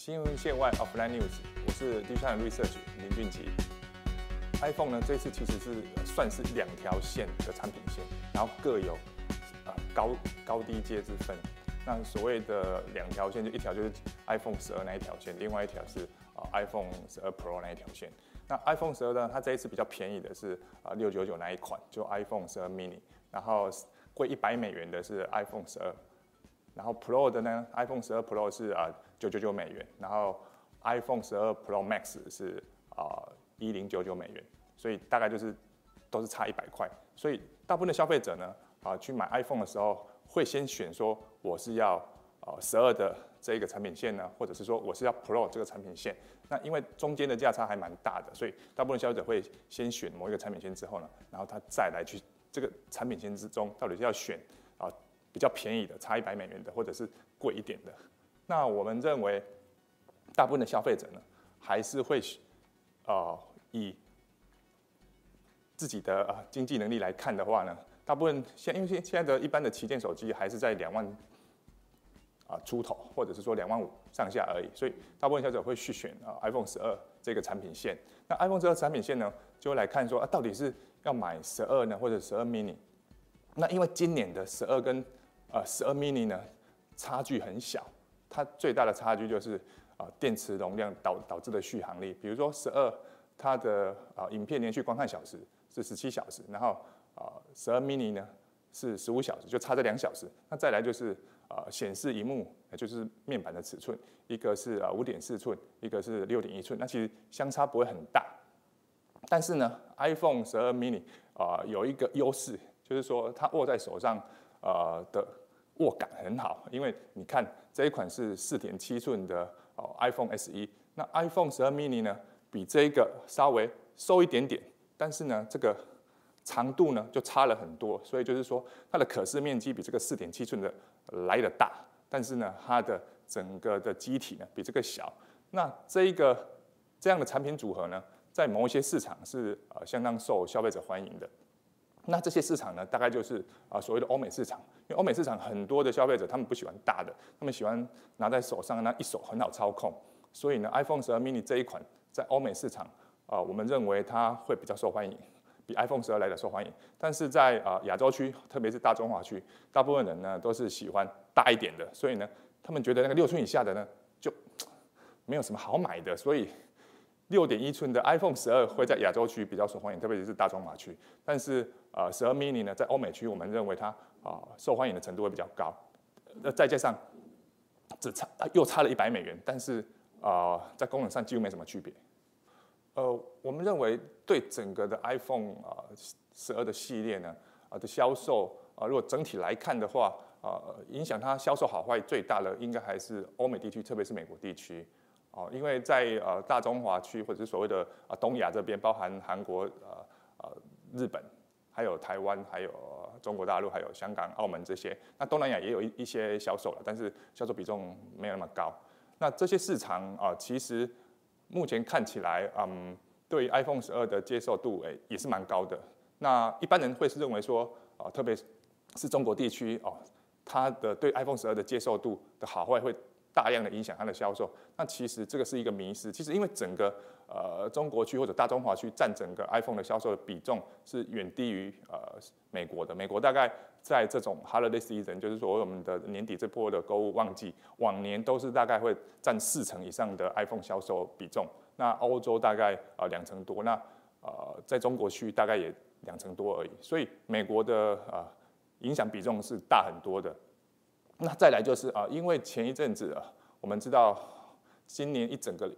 新闻线外 Offline News，我是 Digital Research 林俊奇。iPhone 呢，这次其实是算是两条线的产品线，然后各有呃高高低阶之分。那所谓的两条线，就一条就是 iPhone 十二那一条线，另外一条是啊 iPhone 十二 Pro 那一条线。那 iPhone 十二呢，它这一次比较便宜的是啊六九九那一款，就 iPhone 十二 mini，然后贵一百美元的是 iPhone 十二。然后 Pro 的呢，iPhone 十二 Pro 是啊九九九美元，然后 iPhone 十二 Pro Max 是啊一零九九美元，所以大概就是都是差一百块。所以大部分的消费者呢啊去买 iPhone 的时候，会先选说我是要啊十二的这一个产品线呢，或者是说我是要 Pro 这个产品线。那因为中间的价差还蛮大的，所以大部分消费者会先选某一个产品线之后呢，然后他再来去这个产品线之中到底是要选。比较便宜的，差一百美元的，或者是贵一点的。那我们认为，大部分的消费者呢，还是会，呃，以自己的啊经济能力来看的话呢，大部分现因为现现在的一般的旗舰手机还是在两万啊出头，或者是说两万五上下而已，所以大部分消费者会去选啊 iPhone 十二这个产品线。那 iPhone 十二产品线呢，就会来看说啊，到底是要买十二呢，或者十二 mini？那因为今年的十二跟呃，十二 mini 呢，差距很小，它最大的差距就是啊，电池容量导导致的续航力。比如说十二，它的啊影片连续观看小时是十七小时，然后啊十二 mini 呢是十五小时，就差这两小时。那再来就是啊显示荧幕，就是面板的尺寸，一个是啊五点四寸，一个是六点一寸，那其实相差不会很大。但是呢，iPhone 十二 mini 啊有一个优势，就是说它握在手上呃的。握感很好，因为你看这一款是四点七寸的哦 iPhone SE，那 iPhone 十二 mini 呢比这个稍微瘦一点点，但是呢这个长度呢就差了很多，所以就是说它的可视面积比这个四点七寸的来的大，但是呢它的整个的机体呢比这个小，那这一个这样的产品组合呢，在某一些市场是呃相当受消费者欢迎的。那这些市场呢，大概就是啊所谓的欧美市场，因为欧美市场很多的消费者他们不喜欢大的，他们喜欢拿在手上那一手很好操控，所以呢 iPhone 十二 mini 这一款在欧美市场啊，我们认为它会比较受欢迎，比 iPhone 十二来的受欢迎。但是在啊亚洲区，特别是大中华区，大部分人呢都是喜欢大一点的，所以呢他们觉得那个六寸以下的呢就没有什么好买的，所以。六点一寸的 iPhone 十二会在亚洲区比较受欢迎，特别是大中华区。但是，呃，十二 mini 呢，在欧美区，我们认为它啊受欢迎的程度会比较高。那再加上只差又差了一百美元，但是啊，在功能上几乎没什么区别。呃，我们认为对整个的 iPhone 啊十二的系列呢啊的销售啊，如果整体来看的话啊，影响它销售好坏最大的应该还是欧美地区，特别是美国地区。哦，因为在呃大中华区或者是所谓的啊东亚这边，包含韩国、呃呃日本，还有台湾，还有中国大陆，还有香港、澳门这些，那东南亚也有一一些销售了，但是销售比重没有那么高。那这些市场啊，其实目前看起来，嗯，对 iPhone 十二的接受度诶也是蛮高的。那一般人会是认为说，啊，特别是中国地区哦，它的对 iPhone 十二的接受度的好坏会。大量的影响它的销售，那其实这个是一个迷失。其实因为整个呃中国区或者大中华区占整个 iPhone 的销售的比重是远低于呃美国的。美国大概在这种 Holiday Season，就是说我们的年底这波的购物旺季，往年都是大概会占四成以上的 iPhone 销售比重。那欧洲大概呃两成多，那呃在中国区大概也两成多而已。所以美国的呃影响比重是大很多的。那再来就是啊，因为前一阵子啊，我们知道今年一整个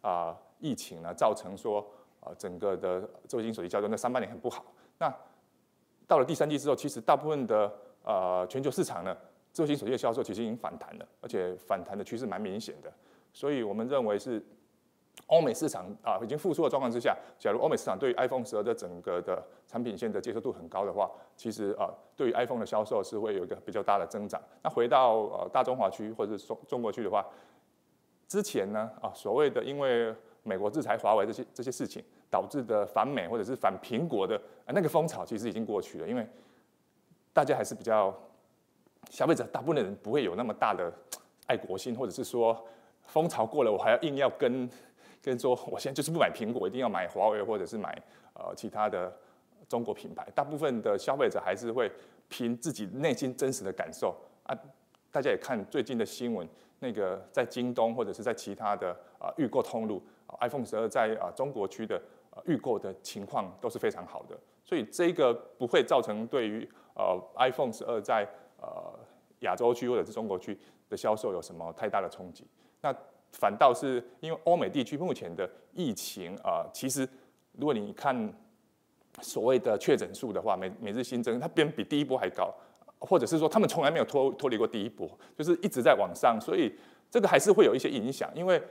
啊疫情呢，造成说啊整个的智能手机销售那上半年很不好。那到了第三季之后，其实大部分的呃全球市场呢，智能手机的销售其实已经反弹了，而且反弹的趋势蛮明显的。所以我们认为是。欧美市场啊已经复苏的状况之下，假如欧美市场对于 iPhone 十二的整个的产品线的接受度很高的话，其实啊对于 iPhone 的销售是会有一个比较大的增长。那回到呃大中华区或者是中中国区的话，之前呢啊所谓的因为美国制裁华为这些这些事情导致的反美或者是反苹果的啊那个风潮其实已经过去了，因为大家还是比较消费者大部分的人不会有那么大的爱国心，或者是说。风潮过了，我还要硬要跟跟说，我现在就是不买苹果，一定要买华为或者是买呃其他的中国品牌。大部分的消费者还是会凭自己内心真实的感受啊。大家也看最近的新闻，那个在京东或者是在其他的啊预购通路，iPhone 十二在啊中国区的预购的情况都是非常好的，所以这个不会造成对于呃 iPhone 十二在呃亚洲区或者是中国区的销售有什么太大的冲击。那反倒是因为欧美地区目前的疫情啊，其实如果你看所谓的确诊数的话，每每日新增它边比第一波还高。或者是说他们从来没有脱脱离过第一波，就是一直在往上，所以这个还是会有一些影响。因为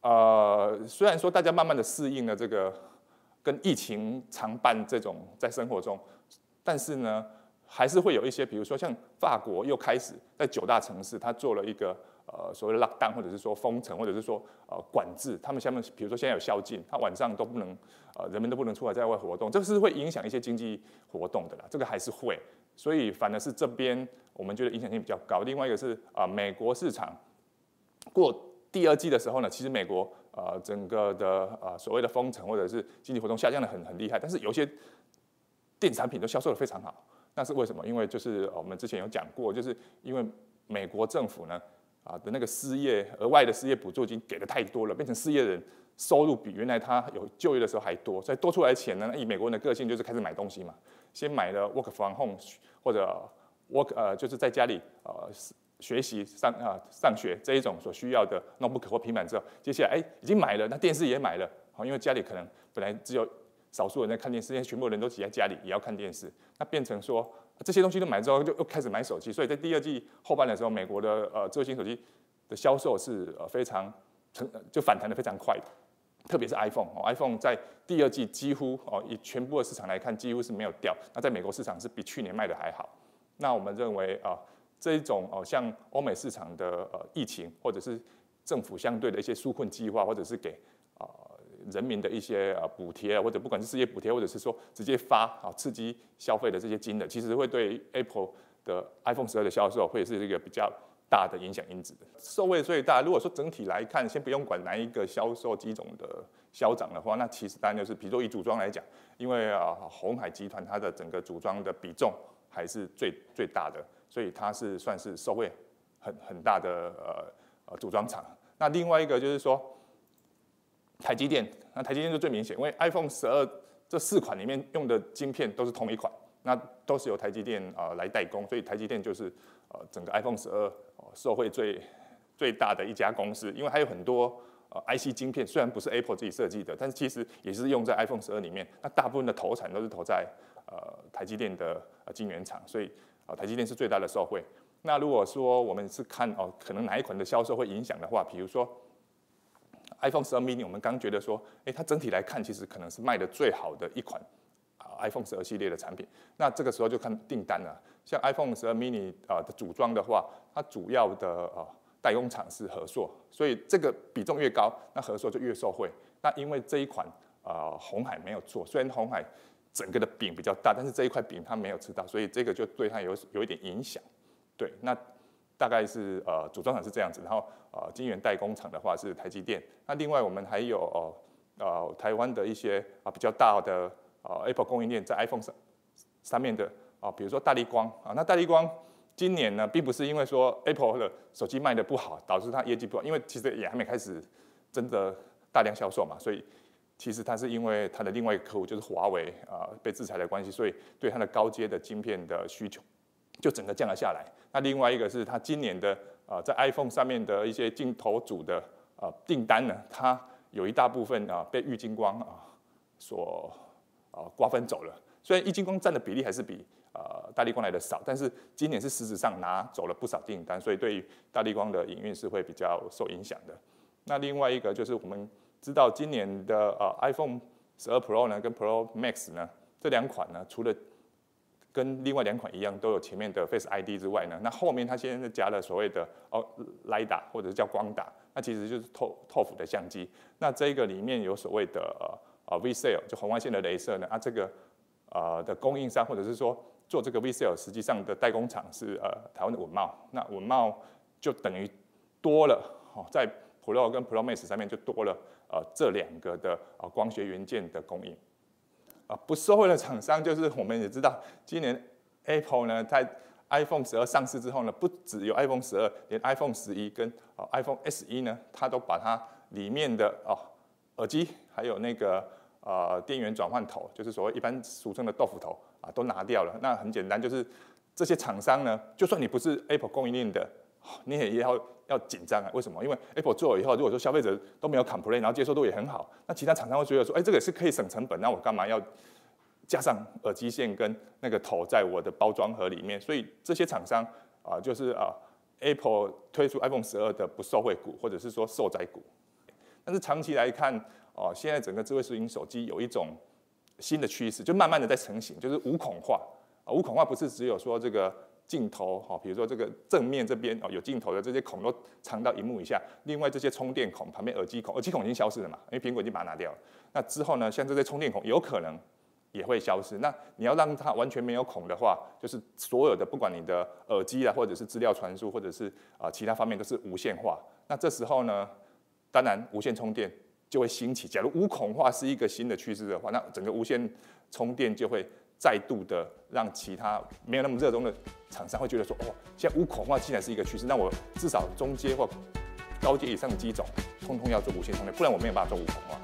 呃，虽然说大家慢慢的适应了这个跟疫情常伴这种在生活中，但是呢，还是会有一些，比如说像法国又开始在九大城市，它做了一个呃所谓的 lockdown，或者是说封城，或者是说呃管制。他们下面比如说现在有宵禁，他晚上都不能呃人们都不能出来在外活动，这个是会影响一些经济活动的啦。这个还是会。所以反而是这边我们觉得影响性比较高。另外一个是啊，美国市场过第二季的时候呢，其实美国呃整个的呃所谓的封城或者是经济活动下降的很很厉害，但是有些电子产品都销售的非常好。那是为什么？因为就是我们之前有讲过，就是因为美国政府呢啊的那个失业额外的失业补助金给的太多了，变成失业人收入比原来他有就业的时候还多，所以多出来的钱呢，以美国人的个性就是开始买东西嘛。先买了 work from home 或者 work 呃就是在家里呃学习上啊上学这一种所需要的 notebook 或平板之后，接下来哎已经买了，那电视也买了，好，因为家里可能本来只有少数人在看电视，现在全部人都挤在家里也要看电视，那变成说这些东西都买之后，就又开始买手机，所以在第二季后半的时候，美国的呃智慧型手机的销售是呃非常成就反弹的非常快的。特别是 iPhone 哦，iPhone 在第二季几乎哦，以全部的市场来看，几乎是没有掉。那在美国市场是比去年卖的还好。那我们认为啊，这一种哦，像欧美市场的呃疫情，或者是政府相对的一些纾困计划，或者是给人民的一些呃补贴啊，或者不管是事业补贴，或者是说直接发啊刺激消费的这些金的，其实会对 Apple 的 iPhone 十二的销售会是一个比较。大的影响因子受惠最大。如果说整体来看，先不用管哪一个销售机种的销涨的话，那其实当然就是，比如说以组装来讲，因为啊红海集团它的整个组装的比重还是最最大的，所以它是算是受惠很很大的呃呃组装厂。那另外一个就是说台积电，那台积电就最明显，因为 iPhone 十二这四款里面用的晶片都是同一款，那都是由台积电啊来代工，所以台积电就是呃整个 iPhone 十二。受惠最最大的一家公司，因为还有很多呃 IC 晶片，虽然不是 Apple 自己设计的，但是其实也是用在 iPhone 十二里面。那大部分的投产都是投在呃台积电的呃晶圆厂，所以呃台积电是最大的受惠。那如果说我们是看哦，可能哪一款的销售会影响的话，比如说 iPhone 十二 mini，我们刚觉得说，哎，它整体来看其实可能是卖的最好的一款啊。iPhone 十二系列的产品，那这个时候就看订单了。像 iPhone 十二 mini 啊的组装的话，它主要的啊代工厂是和硕，所以这个比重越高，那和硕就越受惠。那因为这一款啊红海没有做，虽然红海整个的饼比较大，但是这一块饼它没有吃到，所以这个就对它有有一点影响。对，那大概是呃组装厂是这样子，然后呃晶圆代工厂的话是台积电。那另外我们还有呃呃台湾的一些啊比较大的。啊，Apple 供应链在 iPhone 上上面的啊，比如说大力光啊，那大力光今年呢，并不是因为说 Apple 的手机卖的不好，导致它业绩不好，因为其实也还没开始真的大量销售嘛，所以其实它是因为它的另外一个客户就是华为啊被制裁的关系，所以对它的高阶的晶片的需求就整个降了下来。那另外一个是它今年的啊，在 iPhone 上面的一些镜头组的啊订单呢，它有一大部分啊被玉金光啊所啊，瓜分走了。虽然一金光占的比例还是比呃大力光来的少，但是今年是实质上拿走了不少订单，所以对于大力光的营运是会比较受影响的。那另外一个就是我们知道今年的呃 iPhone 十二 Pro 呢跟 Pro Max 呢这两款呢，除了跟另外两款一样都有前面的 Face ID 之外呢，那后面它现在加了所谓的哦 LIDA 或者是叫光打，那其实就是透透幅的相机。那这个里面有所谓的呃。呃，VCL 就红外线的镭射呢？啊，这个呃的供应商或者是说做这个 VCL 实际上的代工厂是呃台湾的文茂。那文茂就等于多了哦，在 Pro 跟 Pro Max 上面就多了呃这两个的啊光学元件的供应。啊，不受惠的厂商就是我们也知道，今年 Apple 呢在 iPhone 十二上市之后呢，不只有 iPhone 十二，连 iPhone 十一跟啊 iPhone S 一呢，它都把它里面的哦耳机还有那个呃电源转换头，就是所谓一般俗称的豆腐头啊，都拿掉了。那很简单，就是这些厂商呢，就算你不是 Apple 供应链的，你也要要紧张啊。为什么？因为 Apple 做了以后，如果说消费者都没有 complain，然后接受度也很好，那其他厂商会觉得说，哎，这个是可以省成本，那我干嘛要加上耳机线跟那个头在我的包装盒里面？所以这些厂商啊，就是啊 Apple 推出 iPhone 十二的不受惠股，或者是说受灾股。但是长期来看，哦，现在整个智慧型手机有一种新的趋势，就慢慢的在成型，就是无孔化。啊，无孔化不是只有说这个镜头，哈，比如说这个正面这边哦有镜头的这些孔都藏到荧幕以下，另外这些充电孔旁边耳机孔，耳机孔已经消失了嘛，因为苹果已经把它拿掉了。那之后呢，像这些充电孔有可能也会消失。那你要让它完全没有孔的话，就是所有的不管你的耳机啊，或者是资料传输，或者是啊其他方面都是无线化。那这时候呢？当然，无线充电就会兴起。假如无孔化是一个新的趋势的话，那整个无线充电就会再度的让其他没有那么热衷的厂商会觉得说：哦，现在无孔化既然是一个趋势，那我至少中阶或高阶以上的机种，通通要做无线充电，不然我没有办法做无孔化。